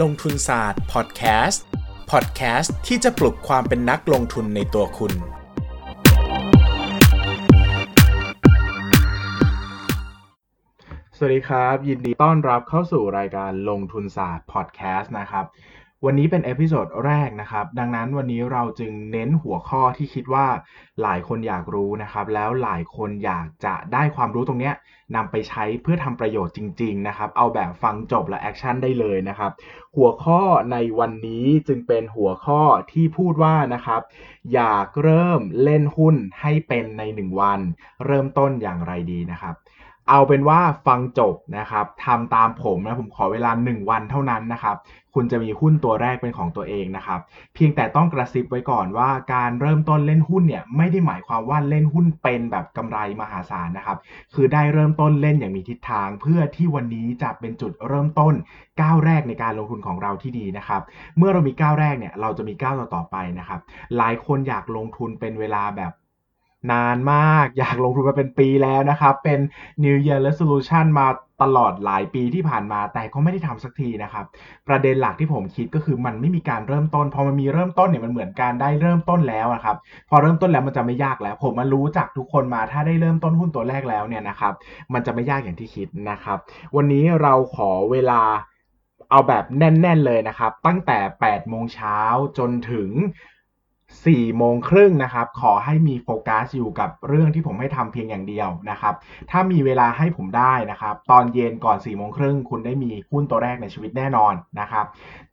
ลงทุนศาสตร์พอดแคสต์พอดแคสต์ที่จะปลุกความเป็นนักลงทุนในตัวคุณ สวัสดีครับ ยินดีต้อนรับเข้าสู่รายการลงทุนศาสตร์พอดแคสต์นะครับ วันนี้เป็น episode แรกนะครับ ดังนั้นวันนี้เราจึงเน้นหัวข้อที่คิดว่าหลายคนอยากรู้นะครับ แล้วหลายคนอยากจะได้ความรู้ตรงเนี้ยนำไปใช้เพื่อทำประโยชน์จริง ๆ นะครับ เอาแบบฟังจบและ action ได้เลยนะครับ หัวข้อในวันนี้จึงเป็นหัวข้อที่พูดว่านะครับ อยากเริ่มเล่นหุ้นให้เป็นใน 1 วัน เริ่มต้นอย่างไรดีนะครับ เอาเป็นว่าฟังจบนะครับทำตามผมนะผมขอเวลา 1 วันเท่านั้นนะครับ คุณจะมีหุ้นตัวแรกเป็นของตัวเองนะครับ เพียงแต่ต้องกระซิบไว้ก่อนว่าการเริ่มต้นเล่นหุ้นเนี่ยไม่ได้หมายความว่าเล่นหุ้นเป็นแบบกำไรมหาศาลนะครับ คือได้เริ่มต้นเล่นอย่างมีทิศทาง เพื่อที่วันนี้จะเป็นจุดเริ่มต้นก้าวแรกในการลงทุนของเราที่ดีนะครับ เมื่อเรามีก้าวแรกเนี่ยเราจะมีก้าวต่อๆไปนะครับ หลายคนอยากลงทุนเป็นเวลาแบบ นานมาก อยากลงทุนมาเป็นปีแล้วนะครับ เป็น New Year Resolution มาตลอดหลายปีที่ผ่านมาแต่ก็ไม่ได้ทำสักทีนะครับ ประเด็นหลักที่ผมคิดก็คือมันไม่มีการเริ่มต้น พอมันมีเริ่มต้นเนี่ยมันเหมือนการได้เริ่มต้นแล้วนะครับ พอเริ่มต้นแล้วมันจะไม่ยากแล้ว ผมมารู้จักทุกคนมาถ้าได้เริ่มต้นหุ้นตัวแรกแล้วเนี่ยนะครับ มันจะไม่ยากอย่างที่คิดนะครับ วันนี้เราขอเวลาเอาแบบแน่น ๆ เลยนะครับ ตั้งแต่8โมงเช้าจนถึง 4โมงครึ่งนะครับ ขอให้มีโฟกัสอยู่กับเรื่องที่ผมให้ทำเพียงอย่างเดียวนะครับ ถ้ามีเวลาให้ผมได้นะครับ ตอนเย็นก่อน4โมงครึ่งคุณได้มีหุ้นตัวแรกในชีวิตแน่นอนนะครับ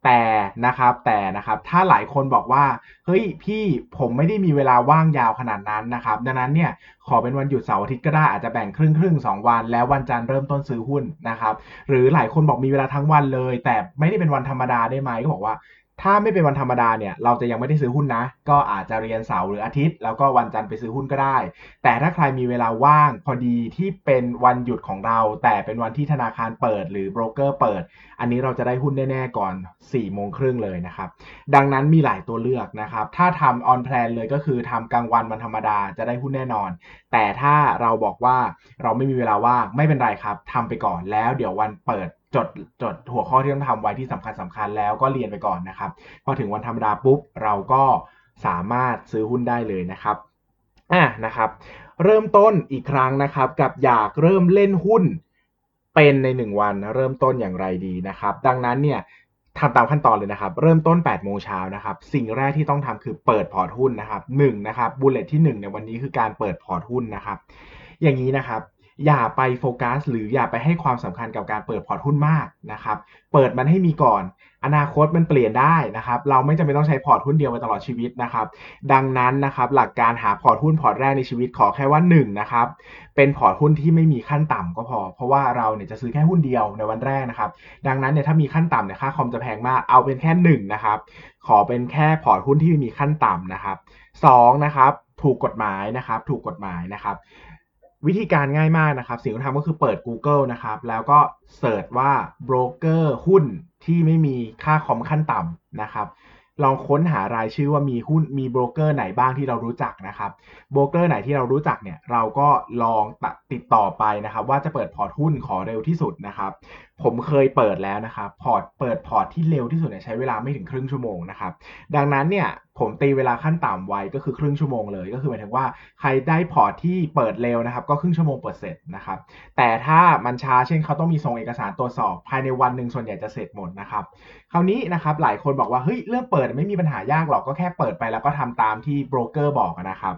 แต่นะครับแต่นะครับถ้าหลายคนบอกว่าเฮ้ยพี่ผมไม่ได้มีเวลาว่างยาวขนาดนั้นนะครับ ดังนั้นเนี่ยขอเป็นวันหยุดเสาร์อาทิตย์ก็ได้อาจจะแบ่งครึ่งครึ่งสองวัน แล้ววันจันทร์เริ่มต้นซื้อหุ้นนะครับ หรือหลายคนบอกมีเวลาทั้งวันเลย แต่ไม่ได้เป็นวันธรรมดาได้ไหมก็บอกว่า ถ้าไม่เป็นวันธรรมดาเนี่ยเราจะยังไม่ได้ซื้อหุ้นนะ ก็อาจจะเรียนเสาร์หรืออาทิตย์ แล้วก็วันจันทร์ไปซื้อหุ้นก็ได้ แต่ถ้าใครมีเวลาว่างพอดีที่เป็นวันหยุดของเรา แต่เป็นวันที่ธนาคารเปิด หรือโบรกเกอร์เปิด อันนี้เราจะได้หุ้นแน่ๆก่อน4โมงครึ่งเลยนะครับ ดังนั้นมีหลายตัวเลือกนะครับ ถ้าทำ on plan เลยก็คือทำกลางวันวันธรรมดาจะได้หุ้นแน่นอน แต่ถ้าเราบอกว่าเราไม่มีเวลาว่างไม่เป็นไรครับทำไปก่อนแล้วเดี๋ยววันเปิดจดจดหัวข้อที่ต้องทำไว้ที่สำคัญสำคัญแล้วก็เรียนไปก่อนนะครับ พอถึงวันธรรมดาปุ๊บเราก็สามารถซื้อหุ้นได้เลยนะครับอะนะครับเริ่มต้นอีกครั้งนะครับกับอยากเริ่มเล่นหุ้นเป็นใน 1 วันเริ่มต้นอย่างไรดีนะครับ ดังนั้นเนี่ยทำตามขั้นตอนเลยนะครับ เริ่มต้น 8 โมงเช้านะครับ สิ่งแรกที่ต้องทำคือเปิดพอร์ตหุ้นนะครับ1นะครับ bullet ที่ 1 ในวันนี้คือการเปิดพอร์ตหุ้นนะครับ อย่างนี้นะครับ อย่าไปโฟกัสหรืออย่าไปให้ความสำคัญกับการเปิดพอร์ตหุ้นมากนะครับ เปิดมันให้มีก่อน อนาคตมันเปลี่ยนได้นะครับ เราไม่จำเป็นต้องใช้พอร์ตหุ้นเดียวไปตลอดชีวิตนะครับ ดังนั้นนะครับหลักการหาพอร์ตหุ้นพอร์ตแรกในชีวิตขอแค่ว่า1นะครับ เป็นพอร์ตหุ้นที่ไม่มีขั้นต่ำก็พอ เพราะว่าเราเนี่ยจะซื้อแค่หุ้นเดียวในวันแรกนะครับ ดังนั้นเนี่ยถ้ามีขั้นต่ำเนี่ยค่าคอมจะแพงมาก เอาเป็นแค่1นะครับขอเป็นแค่พอร์ตหุ้นที่ไม่มีขั้นต่ำนะครับ2นะครับถูกกฎหมายนะครับ ถูกกฎหมายนะครับ วิธีการง่ายมากนะครับ สิ่งที่ทำก็คือเปิด Google นะครับ แล้วก็ search ว่าโบรกเกอร์หุ้นที่ไม่มีค่าคอมขั้นต่ำนะครับลองค้นหารายชื่อว่ามีหุ้นมีโบรกเกอร์ไหนบ้างที่เรารู้จักนะครับโบรกเกอร์ไหนที่เรารู้จักเนี่ยเราก็ลองติดต่อไปนะครับ ว่าจะเปิดพอร์ตหุ้นขอเร็วที่สุดนะครับ ผมเคยเปิดแล้วนะครับพอร์ตเปิดพอร์ตที่เร็วที่สุดเนี่ยใช้เวลาไม่ถึงครึ่งชั่วโมงนะครับดังนั้นเนี่ยผมตีเวลาขั้นต่ำไว้ก็คือครึ่งชั่วโมงเลย ก็คือหมายถึงว่าใครได้พอร์ตที่เปิดเร็วนะครับ ก็ครึ่งชั่วโมงเปิดเสร็จนะครับแต่ถ้ามันช้าเช่นเขาต้องมีส่งเอกสารตรวจสอบ ภายในวันหนึ่งส่วนใหญ่จะเสร็จหมดนะครับคราวนี้นะครับหลายคนบอกว่าเฮ้ยเรื่องเปิดไม่มีปัญหายากหรอกก็แค่เปิดไปแล้วก็ทำตามที่โบรกเกอร์บอกนะครับ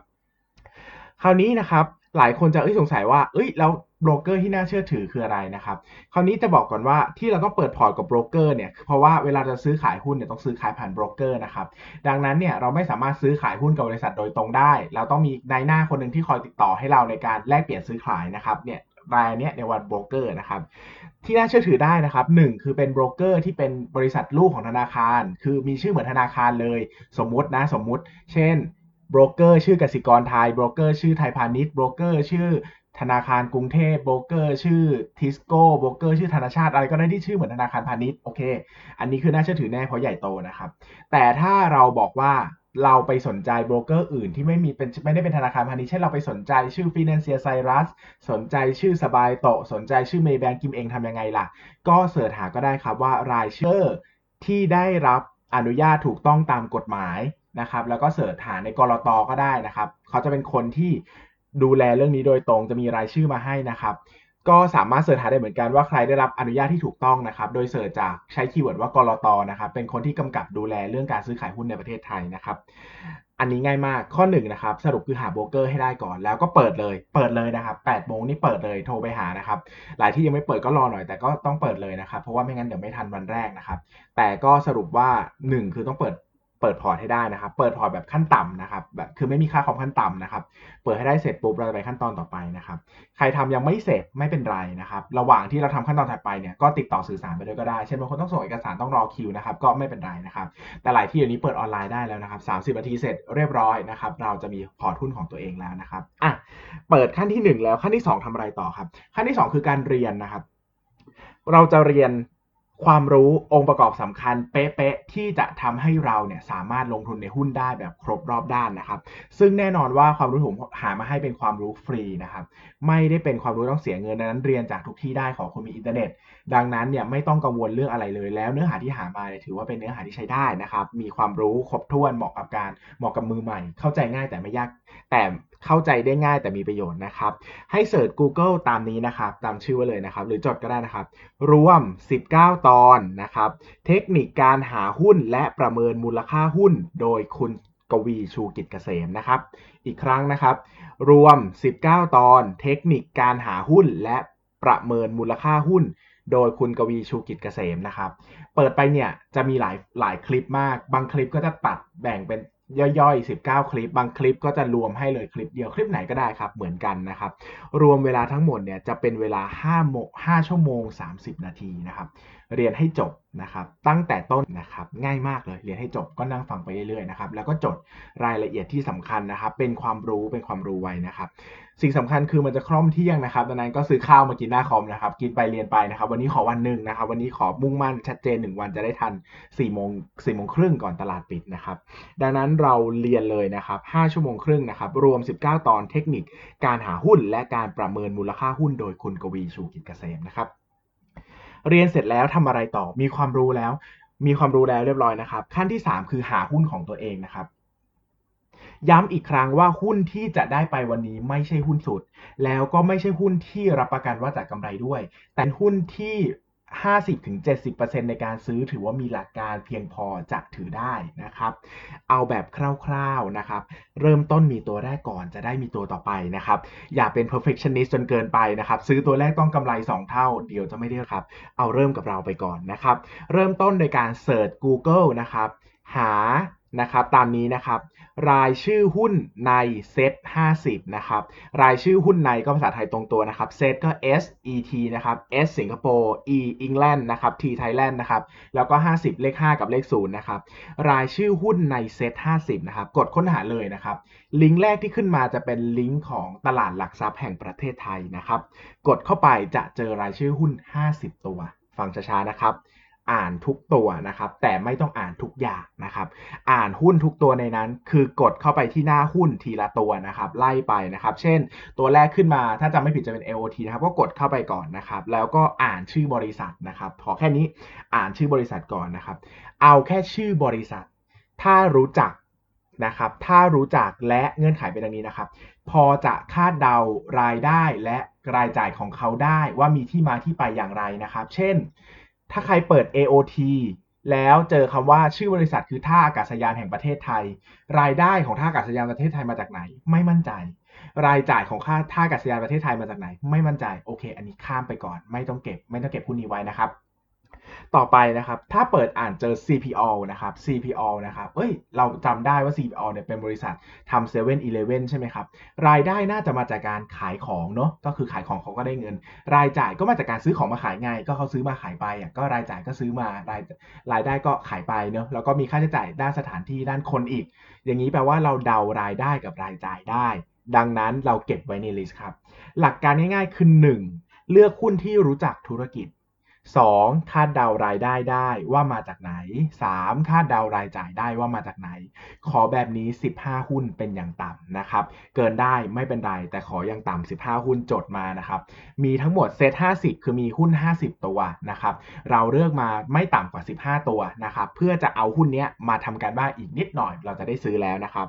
คราวนี้นะครับ หลายคนจะเอ้ยสงสัยว่า เอ้ยแล้วโบรกเกอร์ที่น่าเชื่อถือคืออะไรนะครับ คราวนี้จะบอกก่อนว่าที่เราต้องเปิดพอร์ตกับโบรกเกอร์เนี่ย เพราะว่าเวลาจะซื้อขายหุ้นเนี่ยต้องซื้อขายผ่านโบรกเกอร์นะครับ ดังนั้นเนี่ยเราไม่สามารถซื้อขายหุ้นกับบริษัทโดยตรงได้ เราต้องมีนายหน้าคนหนึ่งที่คอยติดต่อให้เราในการแลกเปลี่ยนซื้อขายนะครับ เนี่ยรายเนี้ยเรียกว่าโบรกเกอร์นะครับ ที่น่าเชื่อถือได้นะครับหนึ่งคือเป็นโบรกเกอร์ที่เป็นบริษัทลูกของธนาคาร คือมีชื่อเหมือนธนาคารเลย สมมุตินะสมมุติ เช่น โบรกเกอร์ชื่อกสิกรไทย โบรกเกอร์ชื่อไทยพาณิชย์ โบรกเกอร์ชื่อธนาคารกรุงเทพ โบรกเกอร์ชื่อทิสโก้ โบรกเกอร์ชื่อธนาชาติ อะไรก็ได้ที่ชื่อเหมือนธนาคารพาณิชย์ โอเค อันนี้คือน่าเชื่อถือแน่เพราะใหญ่โตนะครับ แต่ถ้าเราบอกว่าเราไปสนใจโบรกเกอร์อื่นที่ไม่มีเป็นไม่ได้เป็นธนาคารพาณิชย์เช่นเราไปสนใจชื่อ Finansia Syrus สนใจชื่อ SBITO สนใจชื่อ Maybank Kim Eng ทำยังไงล่ะ ก็ search หาก็ได้ครับว่ารายชื่อที่ได้รับอนุญาตถูกต้องตามกฎหมาย นะครับ แล้วก็ search หาในกลตก็ได้นะครับ เขาจะเป็นคนที่ดูแลเรื่องนี้โดยตรงจะมีรายชื่อมาให้นะครับ ก็สามารถ search หาได้เหมือนกันว่าใครได้รับอนุญาตที่ถูกต้องนะครับ โดย search จากใช้ keyword ว่ากลตนะครับ เป็นคนที่กำกับดูแลเรื่องการซื้อขายหุ้นในประเทศไทยนะครับ อันนี้ง่ายมากข้อ1นะครับสรุปคือหาโบรกเกอร์ให้ได้ก่อน แล้วก็เปิดเลย เปิดเลยนะครับ8โมงนี่เปิดเลยโทรไปหานะครับ หลายที่ยังไม่เปิดก็รอหน่อยแต่ก็ต้องเปิดเลยนะครับ เพราะว่าไม่งั้นเดี๋ยวไม่ทันวันแรกนะครับ แต่ก็สรุปว่า 1 คือต้องเปิด เปิดพอร์ตให้ได้นะครับ เปิดพอร์ตแบบขั้นต่ำนะครับ แบบคือไม่มีค่าคอมขั้นต่ำนะครับ เปิดให้ได้เสร็จปุ๊บเราจะไปขั้นตอนต่อไปนะครับ ใครทำยังไม่เสร็จไม่เป็นไรนะครับ ระหว่างที่เราทำขั้นตอนถัดไปเนี่ยก็ติดต่อสื่อสารไปด้วยก็ได้ เช่นบางคนต้องส่งเอกสารต้องรอคิวนะครับ ก็ไม่เป็นไรนะครับ แต่หลายที่เดี๋ยวนี้เปิดออนไลน์ได้แล้วนะครับ30นาทีเสร็จเรียบร้อยนะครับ เราจะมีพอร์ตหุ้นของตัวเองแล้วนะครับ อะ เปิดขั้นที่ 1 แล้วขั้นที่ 2ทำอะไรต่อครับ ขั้นที่ 2 คือการเรียนนะครับ เราจะเรียน ความรู้องค์ประกอบสำคัญเป๊ะๆที่จะทำให้เราเนี่ยสามารถลงทุนในหุ้นได้แบบครบรอบด้านนะครับ ซึ่งแน่นอนว่าความรู้ผมหามาให้เป็นความรู้ฟรีนะครับ ไม่ได้เป็นความรู้ต้องเสียเงินดังนั้นเรียนจากทุกที่ได้ของคนมีอินเทอร์เน็ต ดังนั้นเนี่ยไม่ต้องกังวลเรื่องอะไรเลย แล้วเนื้อหาที่หามาเนี่ยถือว่าเป็นเนื้อหาที่ใช้ได้นะครับ มีความรู้ครบถ้วนเหมาะกับการเหมาะกับมือใหม่ เข้าใจง่ายแต่ไม่ยากแต่เข้าใจได้ง่ายแต่มีประโยชน์นะครับ ให้เสิร์ช Google ตามนี้นะครับ ตามชื่อไว้เลยนะครับ หรือจดก็ได้นะครับ รวม 19 ตอนนะครับ เทคนิคการหาหุ้นและประเมินมูลค่าหุ้น โดยคุณกวีชูกิจเกษมนะครับ อีกครั้งนะครับ รวม 19 ตอน เทคนิคการหาหุ้นและประเมินมูลค่าหุ้น โดยคุณกวีชูกิจเกษมนะครับ เปิดไปเนี่ยจะมีหลายหลายคลิปมาก บางคลิปก็จะตัดแบ่งเป็นย่อยๆ 19 คลิป บางคลิปก็จะรวมให้เลยคลิปเดียวคลิปไหนก็ได้ครับ เหมือนกันนะครับ รวมเวลาทั้งหมดเนี่ยจะเป็นเวลา5โมง5ชั่วโมง 30 นาทีนะครับ เรียนให้จบนะครับตั้งแต่ต้นนะครับง่ายมากเลยเรียนให้จบก็นั่งฟังไปเรื่อยๆนะครับแล้วก็จดรายละเอียดที่สำคัญนะครับ เป็นความรู้เป็นความรู้ไว้นะครับ สิ่งสำคัญคือมันจะคล่อมเที่ยงนะครับดังนั้นก็ซื้อข้าวมากินหน้าคอมนะครับ กินไปเรียนไปนะครับ วันนี้ขอวันหนึ่งนะครับ วันนี้ขอมุ่งมั่นชัดเจน 1 วันจะได้ทัน4โมง4โมงครึ่งก่อนตลาดปิดนะครับ ดังนั้นเราเรียนเลยนะครับ5ชั่วโมงครึ่งนะครับรวม 19 ตอนเทคนิค การหาหุ้นและการประเมินมูลค่าหุ้นโดยคุณกวีชูกิจเกษมนะครับ เรียนเสร็จแล้วทำอะไรต่อ มีความรู้แล้ว มีความรู้แล้วเรียบร้อยนะครับ ขั้นที่ 3 คือหาหุ้นของตัวเองนะครับ ย้ำอีกครั้งว่าหุ้นที่จะได้ไปวันนี้ไม่ใช่หุ้นสุด แล้วก็ไม่ใช่หุ้นที่รับประกันว่าจะกำไรด้วย แต่หุ้นที่ 50-70%ในการซื้อถือว่ามีหลักการเพียงพอจะถือได้นะครับ เอาแบบคร่าวๆนะครับ เริ่มต้นมีตัวแรกก่อนจะได้มีตัวต่อไปนะครับ อย่าเป็น perfectionist จนเกินไปนะครับ ซื้อตัวแรกต้องกำไร 2 เท่า เดี๋ยวจะไม่ได้ครับ เอาเริ่มกับเราไปก่อนนะครับ เริ่มต้นโดยการเสิร์ช Google นะครับ หา นะครับตามนี้นะครับรายชื่อหุ้นในเซ็ต50นะครับรายชื่อหุ้นในก็ภาษาไทยตรงตัวนะครับเซ็ตก็ S E T นะครับ S สิงคโปร์ E England นะครับ T Thailand นะครับแล้วก็ 50 เลข 5 กับเลข0นะครับรายชื่อหุ้นในเซ็ต50นะครับกดค้นหาเลยนะครับลิงก์แรกที่ขึ้นมาจะเป็นลิงก์ของตลาดหลักทรัพย์แห่งประเทศไทยนะครับกดเข้าไปจะเจอรายชื่อหุ้น 50 ตัว ฟังช้าๆนะครับ อ่านทุกตัวนะครับ แต่ไม่ต้องอ่านทุกอย่างนะครับ อ่านหุ้นทุกตัวในนั้น คือกดเข้าไปที่หน้าหุ้นทีละตัวนะครับ ไล่ไปนะครับ เช่น ตัวแรกขึ้นมาถ้าจำไม่ผิดจะเป็น AOT นะครับ ก็กดเข้าไปก่อนนะครับ แล้วก็อ่านชื่อบริษัทนะครับขอแค่นี้อ่านชื่อบริษัทก่อนนะครับ เอาแค่ชื่อบริษัท ถ้ารู้จักนะครับ ถ้ารู้จักและเงื่อนไขเป็นดังนี้นะครับ พอจะคาดเดารายได้และรายจ่ายของเขาได้ว่ามีที่มาที่ไปอย่างไรนะครับ เช่น ถ้าใครเปิด AOT แล้วเจอคำว่าชื่อบริษัทคือท่าอากาศยานแห่งประเทศไทย รายได้ของท่าอากาศยานประเทศไทยมาจากไหน ไม่มั่นใจ รายจ่ายของค่าท่าอากาศยานประเทศไทยมาจากไหน ไม่มั่นใจ โอเค อันนี้ข้ามไปก่อน ไม่ต้องเก็บ ไม่ต้องเก็บหุ้นนี้ไว้นะครับ ต่อไปนะครับ ถ้าเปิดอ่านเจอ CPO นะครับ CPO นะครับ เอ้ย เราจำได้ว่า CPO เนี่ยเป็นบริษัททำเซเว่นอีเลฟเว่นใช่ไหมครับ รายได้น่าจะมาจากการขายของเนาะ ก็คือขายของเขาก็ได้เงิน รายจ่ายก็มาจากการซื้อของมาขายไง ก็เขาซื้อมาขายไปอะ ก็รายจ่ายก็ซื้อมารายรายได้ก็ขายไปเนาะ แล้วก็มีค่าใช้จ่ายด้านสถานที่ด้านคนอีก อย่างนี้แปลว่าเราเดารายได้กับรายจ่ายได้ ดังนั้นเราเก็บไว้ในลิสต์ครับ หลักการง่ายๆคือ 1. เลือกหุ้นที่รู้จักธุรกิจ 2. คาดเดารายได้ได้ว่ามาจากไหน 3. คาดเดารายจ่ายได้ว่ามาจากไหน ขอแบบนี้ 15 หุ้นเป็นอย่างต่ำนะครับ เกินได้ไม่เป็นไร แต่ขออย่างต่ำ15 หุ้นจดมานะครับ มีทั้งหมด SET50 คือมีหุ้น 50 ตัวนะครับ เราเลือกมาไม่ต่ำกว่า 15 ตัวนะครับ เพื่อจะเอาหุ้นนี้มาทำการบ้านอีกนิดหน่อย เราจะได้ซื้อแล้วนะครับ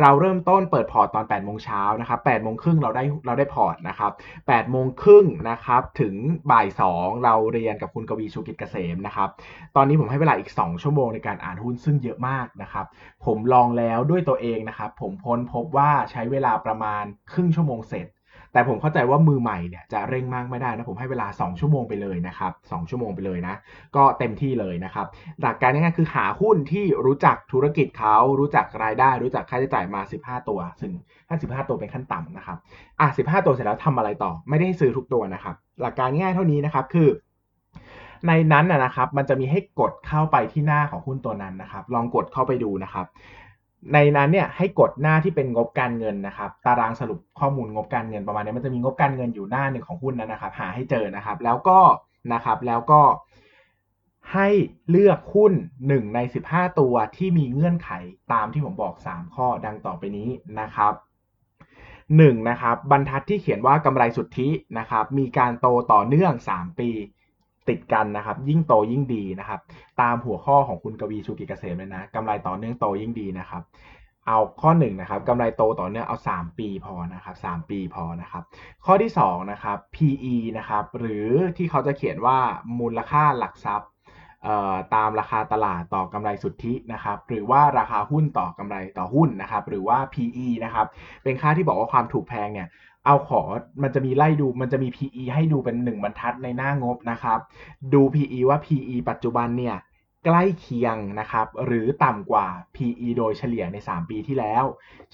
เราเริ่มต้นเปิดพอร์ตตอน8โมงเช้านะครับ8โมงครึ่งเราได้เราได้พอร์ตนะครับ8โมงครึ่งนะครับถึงบ่าย2เราเรียนกับคุณกวีชูกิจเกษมนะครับ ตอนนี้ผมให้เวลาอีก 2 ชั่วโมงในการอ่านหุ้นซึ่งเยอะมากนะครับ ผมลองแล้วด้วยตัวเองนะครับ ผมพ้นพบว่าใช้เวลาประมาณครึ่งชั่วโมงเสร็จ แต่ผมเข้าใจว่ามือใหม่เนี่ยจะเร่งมากไม่ได้นะผมให้เวลา 2 ชั่วโมงไปเลยนะครับ2ชั่วโมงไปเลยนะ ก็เต็มที่เลยนะครับ หลักการง่ายๆคือหาหุ้นที่รู้จักธุรกิจเขารู้จักรายได้ รู้จักค่าใช้จ่ายมา 15 ตัวซึ่งถ้า15ตัวเป็นขั้นต่ำนะครับ อะ 15 ตัวเสร็จแล้วทำอะไรต่อ ไม่ได้ซื้อทุกตัวนะครับ หลักการง่ายเท่านี้นะครับ คือ ในนั้นนะครับมันจะมีให้กดเข้าไปที่หน้าของหุ้นตัวนั้นนะครับ ลองกดเข้าไปดูนะครับ ในนั้นเนี่ยให้กดหน้าที่เป็นงบการเงินนะครับ ตารางสรุปข้อมูลงบการเงินประมาณนี้มันจะมีงบการเงินอยู่หน้าหนึ่งของหุ้นนั้นนะครับ หาให้เจอนะครับ แล้วก็นะครับแล้วก็ให้เลือกหุ้น 1 ใน 15 ตัวที่มีเงื่อนไขตามที่ผมบอก 3 ข้อดังต่อไปนี้นะครับ 1. นะครับบรรทัดที่เขียนว่ากำไรสุทธินะครับมีการโตต่อเนื่อง 3 ปี ติดกันนะครับ ยิ่งโตยิ่งดีนะครับ ตามหัวข้อของคุณกวีชูกิจเกษมเลยนะกำไรต่อเนื่องโตยิ่งดีนะครับ เอาข้อ1นนะครับกำไรโตต่อเนื่องเอา 3 ปีพอนะครับ 3 ปีพอนะครับ ข้อที่2นะครับ PE นะครับ หรือที่เขาจะเขียนว่ามูลค่าหลักทรัพย์ตามราคาตลาดต่อกำไรสุทธินะครับ หรือว่าราคาหุ้นต่อกำไรต่อหุ้นนะครับ หรือว่า PE นะครับ เป็นค่าที่บอกว่าความถูกแพงเนี่ย เอาขอมันจะมีไล่ดูมันจะมี PE ให้ดูเป็น1บรรทัดในหน้างบนะครับ ดู PE ว่า PE ปัจจุบันเนี่ยใกล้เคียงนะครับ หรือต่ำกว่า PE โดยเฉลี่ยใน 3 ปีที่แล้ว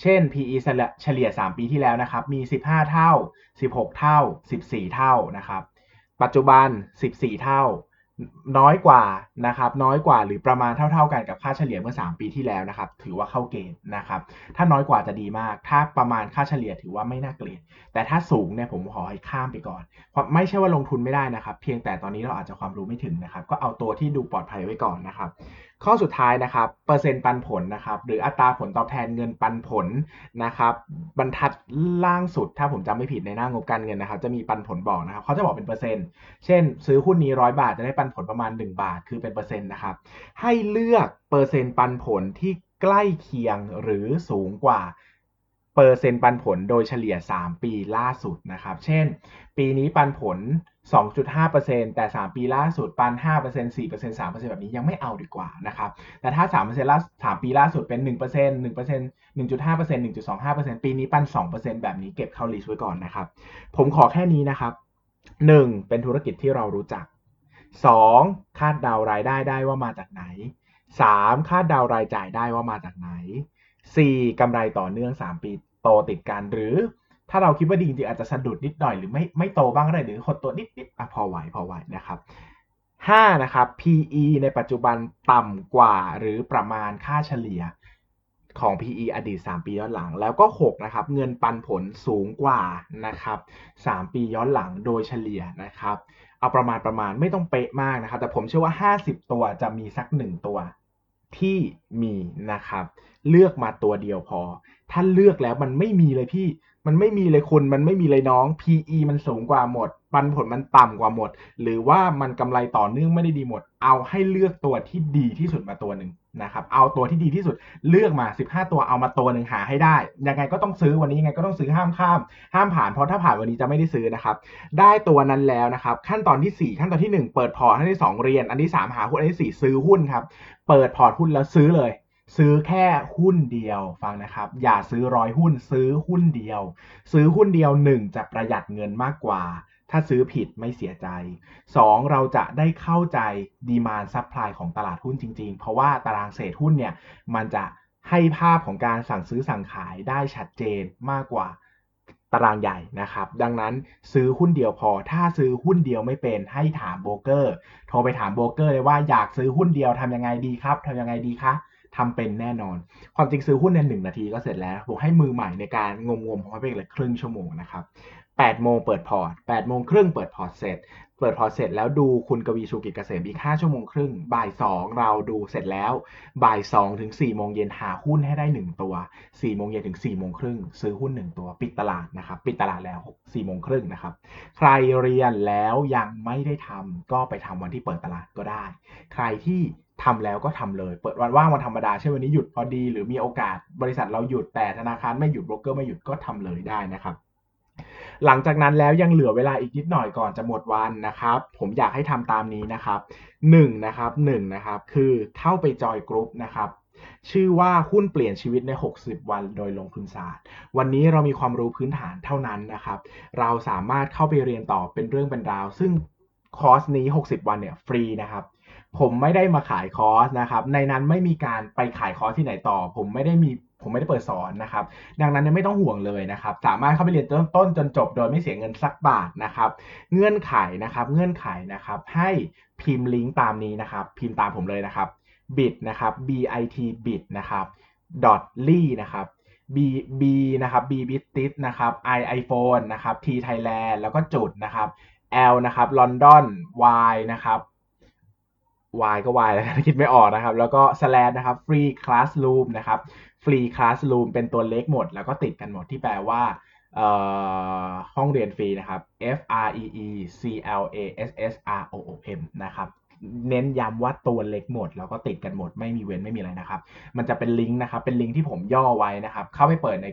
เช่น PE เฉลี่ย 3 ปีที่แล้วนะครับ มี 15 เท่า 16 เท่า 14 เท่านะครับ ปัจจุบัน 14 เท่า น้อยกว่านะครับน้อยกว่าหรือประมาณเท่า ๆกันกับค่าเฉลี่ยเมื่อ 3 ปีที่แล้วนะครับถือว่าเข้าเกณฑ์นะครับถ้าน้อยกว่าจะดีมาก ถ้าประมาณค่าเฉลี่ยถือว่าไม่น่าเกลียด แต่ถ้าสูงเนี่ยผมขอให้ข้ามไปก่อน ไม่ใช่ว่าลงทุนไม่ได้นะครับ เพียงแต่ตอนนี้เราอาจจะความรู้ไม่ถึงนะครับก็เอาตัวที่ดูปลอดภัยไว้ก่อนนะครับ ข้อสุดท้ายนะครับเปอร์เซ็นต์ปันผลนะครับหรืออัตราผลตอบแทนเงินปันผลนะครับบรรทัดล่างสุด ถ้าผมจำไม่ผิดในหน้างบการเงินนะครับจะมีปันผลบอกนะครับเขาจะบอกเป็นเปอร์เซ็นต์เช่น ซื้อหุ้นนี้ร้อยบาทจะได้ปันผลประมาณ 1 บาท คือเป็นเปอร์เซ็นต์นะครับให้เลือกเปอร์เซ็นต์ปันผลที่ใกล้เคียงหรือสูงกว่าเปอร์เซ็นต์ปันผลโดยเฉลี่ย 3 ปีล่าสุดนะครับ เช่น ปีนี้ปันผล 2.5%แต่ 3 ปีล่าสุดปัน 5% 4% 3%แบบนี้ยังไม่เอาดีกว่านะครับ แต่ถ้า 3%ล่า3ปีล่าสุดเป็น 1% 1% 1.5% 1.25%ปีนี้ปัน 2%แบบนี้เก็บเข้าลิสต์ไว้ก่อนนะครับ ผมขอแค่นี้นะครับ 1. เป็นธุรกิจที่เรารู้จัก 2. คาดเดารายได้ได้ว่ามาจากไหน 3. คาดเดารายจ่ายได้ว่ามาจากไหน 4. กำไรต่อเนื่อง 3 ปีโตติดกันหรือ ถ้าเราคิดว่าดีจริงๆอาจจะสะดุดนิดหน่อยหรือไม่ไม่โตบ้างก็ได้หรือหดตัวนิดๆอะพอไหวพอไหวนะครับ 5. นะครับ PE ในปัจจุบันต่ำกว่าหรือประมาณค่าเฉลี่ยของ PE อดีต 3 ปีย้อนหลัง แล้วก็ 6 นะครับ เงินปันผลสูงกว่านะครับ 3 ปีย้อนหลังโดยเฉลี่ยนะครับ เอาประมาณประมาณไม่ต้องเป๊ะมากนะครับ แต่ผมเชื่อว่า 50 ตัวจะมีสัก 1 ตัวที่มีนะครับ เลือกมาตัวเดียวพอ ถ้าเลือกแล้วมันไม่มีเลยพี่ มันไม่มีเลยคุณมันไม่มีเลยน้อง PE มันสูงกว่าหมด ปันผลมันต่ำกว่าหมด หรือว่ามันกำไรต่อเนื่องไม่ได้ดีหมด เอาให้เลือกตัวที่ดีที่สุดมาตัวหนึ่งนะครับเอาตัวที่ดีที่สุดเลือกมา 15 ตัวเอามาตัวหนึ่งหาให้ได้ ยังไงก็ต้องซื้อวันนี้ยังไงก็ต้องซื้อห้ามข้าม ห้ามผ่านเพราะถ้าผ่านวันนี้จะไม่ได้ซื้อนะครับ ได้ตัวนั้นแล้วนะครับ ขั้นตอนที่ 4 ขั้นตอนที่ 1 เปิดพอร์ตขั้นที่ 2 เรียน อันที่ 3 หาหุ้นอันที่ 4 ซื้อหุ้นครับ เปิดพอร์ตหุ้นแล้วซื้อเลย ซื้อแค่หุ้นเดียวฟังนะครับ อย่าซื้อร้อยหุ้นซื้อหุ้นเดียว ซื้อหุ้นเดียว1จะประหยัดเงินมากกว่า ถ้าซื้อผิดไม่เสียใจ 2. เราจะได้เข้าใจ demand supply ของตลาดหุ้นจริง ๆ เพราะว่าตารางเศษหุ้นเนี่ยมันจะให้ภาพของการสั่งซื้อสั่งขายได้ชัดเจนมากกว่าตารางใหญ่นะครับ ดังนั้นซื้อหุ้นเดียวพอ ถ้าซื้อหุ้นเดียวไม่เป็นให้ถามโบรกเกอร์ โทรไปถามโบรกเกอร์เลยว่าอยากซื้อหุ้นเดียวทำยังไงดีครับทำยังไงดีคะ ทำเป็นแน่นอน ความจริงซื้อหุ้นในหนึ่งนาทีก็เสร็จแล้วผมให้มือใหม่ในการงมงมผมให้ไปเลยครึ่งชั่วโมงนะครับ8โมงเปิดพอร์ต8โมงครึ่งเปิดพอร์ตเสร็จ เปิดพอร์ตเสร็จแล้วดูคุณกวีชูกิจเกษมอีก5ชั่วโมงครึ่ง บ่าย2เราดูเสร็จแล้ว บ่าย2ถึง4โมงเย็นหาหุ้นให้ได้1ตัว4โมงเย็นถึง4โมงครึ่งซื้อหุ้น1ตัวปิดตลาดนะครับ ปิดตลาดแล้ว4โมงครึ่งนะครับ ใครเรียนแล้วยังไม่ได้ทำก็ไปทำวันที่เปิดตลาดก็ได้ ใครที่ ทำแล้วก็ทำเลย เปิดวันว่างวันธรรมดาเช่นวันนี้หยุดพอดี หรือมีโอกาสบริษัทเราหยุดแต่ธนาคารไม่หยุดโบรกเกอร์ไม่หยุดก็ทำเลยได้นะครับหลังจากนั้นแล้วยังเหลือเวลาอีกนิดหน่อยก่อนจะหมดวันนะครับ ผมอยากให้ทำตามนี้นะครับ1นะครับ1นะครับ คือเข้าไปจอยกรุ๊ปนะครับ ชื่อว่าหุ้นเปลี่ยนชีวิตใน 60 วันโดยลงทุนศาสตร์ วันนี้เรามีความรู้พื้นฐานเท่านั้นนะครับ เราสามารถเข้าไปเรียนต่อเป็นเรื่องเป็นราว ซึ่งคอร์สนี้ 60 วันเนี่ยฟรีนะครับ ผมไม่ได้มาขายคอร์สนะครับ ในนั้นไม่มีการไปขายคอร์สที่ไหนต่อ ผมไม่ได้มีผมไม่ได้เปิดสอนนะครับ ดังนั้นไม่ต้องห่วงเลยนะครับ สามารถเข้าไปเรียนต้นต้นจนจบโดยไม่เสียเงินสักบาทนะครับ เงื่อนไขนะครับ เงื่อนไขนะครับ ให้พิมพ์ลิงก์ตามนี้นะครับ พิมพ์ตามผมเลยนะครับ bit นะครับ bit bit นะครับ dot ly นะครับ b b นะครับ b bitit นะครับ i iphone นะครับ t thailand แล้วก็จุดนะครับ l นะครับ london y นะครับ y ก็ y แล้วคิดไม่ออกนะครับ แล้วก็ slash นะครับ free classroom นะครับ free classroom เป็นตัวเล็กหมด แล้วก็ติดกันหมดที่แปลว่าห้องเรียนฟรีนะครับ F R E E C L A S S R O O M นะครับเน้นย้ำว่าตัวเล็กหมด แล้วก็ติดกันหมดไม่มีเว้นไม่มีอะไรนะครับ มันจะเป็นลิงก์นะครับ เป็นลิงก์ที่ผมย่อไว้นะครับ เข้าไปเปิดใน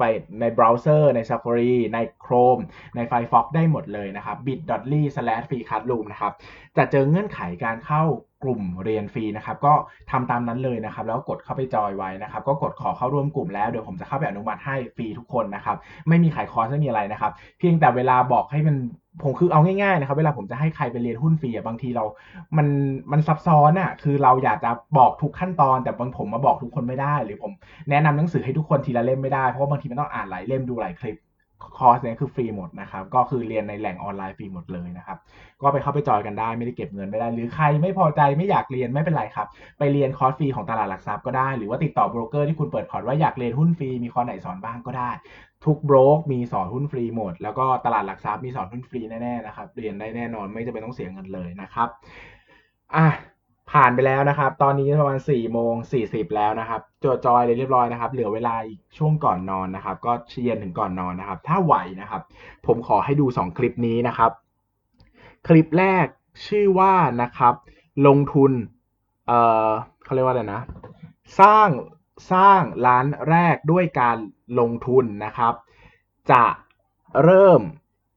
ไปในเบราว์เซอร์ใน Safari ใน Chrome ใน Firefox ได้หมดเลยนะครับ bit.ly/freecardroom นะครับจะเจอเงื่อนไขการเข้า กลุ่มเรียนฟรีนะครับ ก็ทำตามนั้นเลยนะครับ แล้วกดเข้าไปจอยไว้นะครับ ก็กดขอเข้าร่วมกลุ่มแล้วเดี๋ยวผมจะเข้าไปอนุมัติให้ฟรีทุกคนนะครับ ไม่มีขายคอร์สไม่มีอะไรนะครับ เพียงแต่เวลาบอกให้มันผมคือเอาง่ายๆนะครับ เวลาผมจะให้ใครไปเรียนหุ้นฟรีอะบางทีเรา มันมันซับซ้อนอะคือเราอยากจะบอกทุกขั้นตอน แต่บางผมมาบอกทุกคนไม่ได้ หรือผมแนะนำหนังสือให้ทุกคนทีละเล่มไม่ได้ เพราะว่าบางทีมันต้องอ่านหลายเล่มดูหลายคลิป คอร์สเนี้ยคือฟรีหมดนะครับ ก็คือเรียนในแหล่งออนไลน์ฟรีหมดเลยนะครับ ก็ไปเข้าไปจอยกันได้ไม่ได้เก็บเงินไม่ได้ หรือใครไม่พอใจไม่อยากเรียนไม่เป็นไรครับ ไปเรียนคอร์สฟรีของตลาดหลักทรัพย์ก็ได้ หรือว่าติดต่อโบรกเกอร์ที่คุณเปิดพอร์ตว่าอยากเรียนหุ้นฟรีมีคอร์สไหนสอนบ้างก็ได้ ทุกโบรกมีสอนหุ้นฟรีหมด แล้วก็ตลาดหลักทรัพย์มีสอนหุ้นฟรีแน่ๆนะครับ เรียนได้แน่นอนไม่จำเป็นต้องเสียเงินเลยนะครับ อะ ผ่านไปแล้วนะครับ ตอนนี้ประมาณ4โมง40แล้วนะครับจดจอยเลยเรียบร้อยนะครับ เหลือเวลาอีกช่วงก่อนนอนนะครับ ก็เย็นถึงก่อนนอนนะครับ ถ้าไหวนะครับ ผมขอให้ดู 2 คลิปนี้นะครับ คลิปแรกชื่อว่านะครับ ลงทุน เอ่อเขาเรียกว่าอะไรนะ สร้างสร้างร้านแรกด้วยการลงทุนนะครับ จะเริ่ม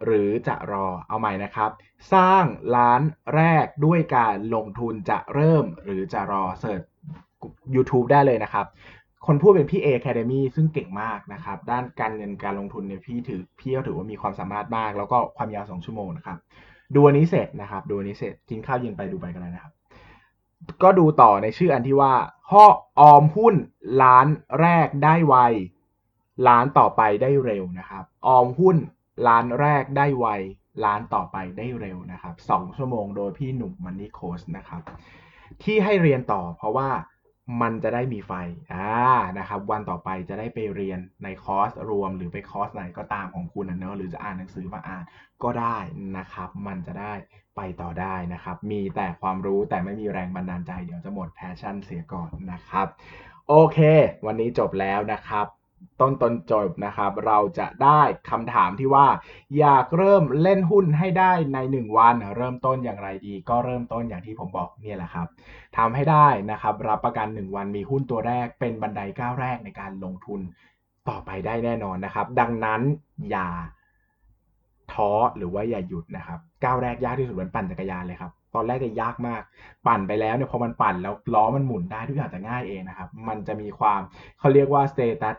หรือจะรอเอาใหม่นะครับ สร้างร้านแรกด้วยการลงทุนจะเริ่มหรือจะรอเสิร์ช YouTube ได้เลยนะครับ คนพูดเป็นพี่เอ Academy ซึ่งเก่งมากนะครับ ด้านการเงินการลงทุนเนี่ยพี่ถือพี่ก็ถือว่ามีความสามารถมาก แล้วก็ความยาว 2 ชั่วโมงนะครับ ดูอันนี้เสร็จนะครับ ดูอันนี้เสร็จกินข้าวเย็นไปดูไปกันเลยนะครับ ก็ดูต่อในชื่ออันที่ว่าข้อออมหุ้นล้านแรกได้ไวล้านต่อไปได้เร็วนะครับ ออมหุ้นล้านแรกได้ไว ล้านต่อไปได้เร็วนะครับสองชั่วโมงโดยพี่หนุ่มมันนี่โค้ชนะครับ ที่ให้เรียนต่อเพราะว่ามันจะได้มีไฟอ่านะครับ วันต่อไปจะได้ไปเรียนในคอร์สรวม หรือไปคอร์สไหนก็ตามของคุณนะเนอะหรือจะอ่านหนังสือมาอ่านก็ได้นะครับ มันจะได้ไปต่อได้นะครับ มีแต่ความรู้แต่ไม่มีแรงบันดาลใจ เดี๋ยวจะหมดแพชชั่นเสียก่อนนะครับ โอเค วันนี้จบแล้วนะครับ ต้นตนจบนะครับ เราจะได้คำถามที่ว่า อยากเริ่มเล่นหุ้นให้ได้ใน 1 วัน เริ่มต้นอย่างไรดี ก็เริ่มต้นอย่างที่ผมบอกเนี่ยแหละครับทำให้ได้นะครับ รับประกัน 1 วันมีหุ้นตัวแรกเป็นบันไดก้าวแรกในการลงทุนต่อไปได้แน่นอนนะครับ ดังนั้นอย่าท้อหรือว่าอย่าหยุดนะครับ ก้าวแรกยากที่สุดเหมือนปั่นจักรยานเลยครับ ตอนแรกจะยากมาก ปั่นไปแล้วเนี่ยพอมันปั่นแล้วล้อมันหมุนได้ทุกอย่างจะง่ายเองนะครับ มันจะมีความเขาเรียกว่า status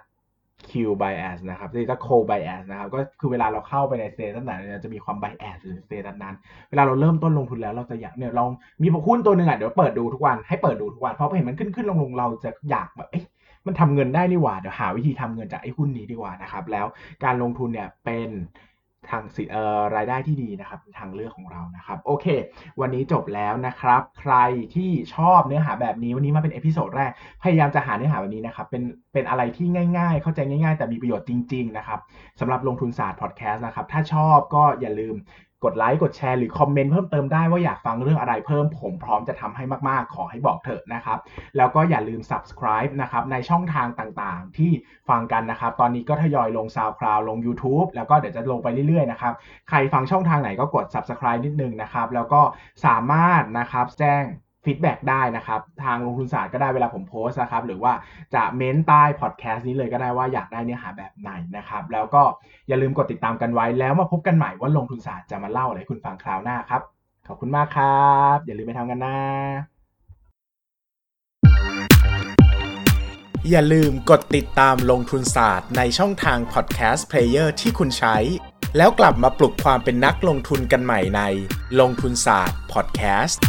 Q bias นะครับ status co bias นะครับ ก็คือเวลาเราเข้าไปใน status ไหนเนี่ยจะมีความ bias หรือ status นั้น เวลาเราเริ่มต้นลงทุนแล้วเราจะอยากเนี่ยลองมีหุ้นตัวหนึ่งอะเดี๋ยวเปิดดูทุกวันให้เปิดดูทุกวันเพราะเห็นมันขึ้นขึ้นลงลงเราจะอยากแบบเอ๊ะมันทำเงินได้นี่หว่าเดี๋ยวหาวิธีทำเงินจากไอ้หุ้นนี้ดีกว่านะครับ แล้วการลงทุนเนี่ยเป็น ทางสิเอ่อรายได้ที่ดีนะครับทางเลือกของเรานะครับโอเค วันนี้จบแล้วนะครับ ใครที่ชอบเนื้อหาแบบนี้วันนี้มาเป็น episode แรกพยายามจะหาเนื้อหาแบบนี้นะครับเป็นเป็นอะไรที่ง่ายๆ เข้าใจง่าย ๆ แต่มีประโยชน์จริง ๆ นะครับสำหรับลงทุนศาสตร์พอดแคสต์นะครับถ้าชอบก็อย่าลืม กดไลค์กดแชร์หรือคอมเมนต์เพิ่มเติมได้ว่าอยากฟังเรื่องอะไรเพิ่มผมพร้อมจะทำให้มากๆ ขอให้บอกเถอะนะครับ แล้วก็อย่าลืม subscribe นะครับในช่องทางต่างๆ ที่ฟังกันนะครับ ตอนนี้ก็ทยอยลง SoundCloud ลง YouTube แล้วก็เดี๋ยวจะลงไปเรื่อยๆนะครับใครฟังช่องทางไหนก็กด subscribe นิดนึงนะครับแล้วก็สามารถนะครับแจ้ง ฟีดแบ็กได้นะครับ ทางลงทุนศาสตร์ก็ได้เวลาผมโพสนะครับ หรือว่าจะเม้นใต้พอดแคสต์นี้เลยก็ได้ว่าอยากได้เนื้อหาแบบไหนนะครับ แล้วก็อย่าลืมกดติดตามกันไว้ แล้วมาพบกันใหม่ว่าลงทุนศาสตร์จะมาเล่าอะไรให้คุณฟังคราวหน้าครับ ขอบคุณมากครับ อย่าลืมไปทำกันนะ อย่าลืมกดติดตามลงทุนศาสตร์ในช่องทาง podcast player ที่คุณใช้ แล้วกลับมาปลุกความเป็นนักลงทุนกันใหม่ในลงทุนศาสตร์พอดแคสต์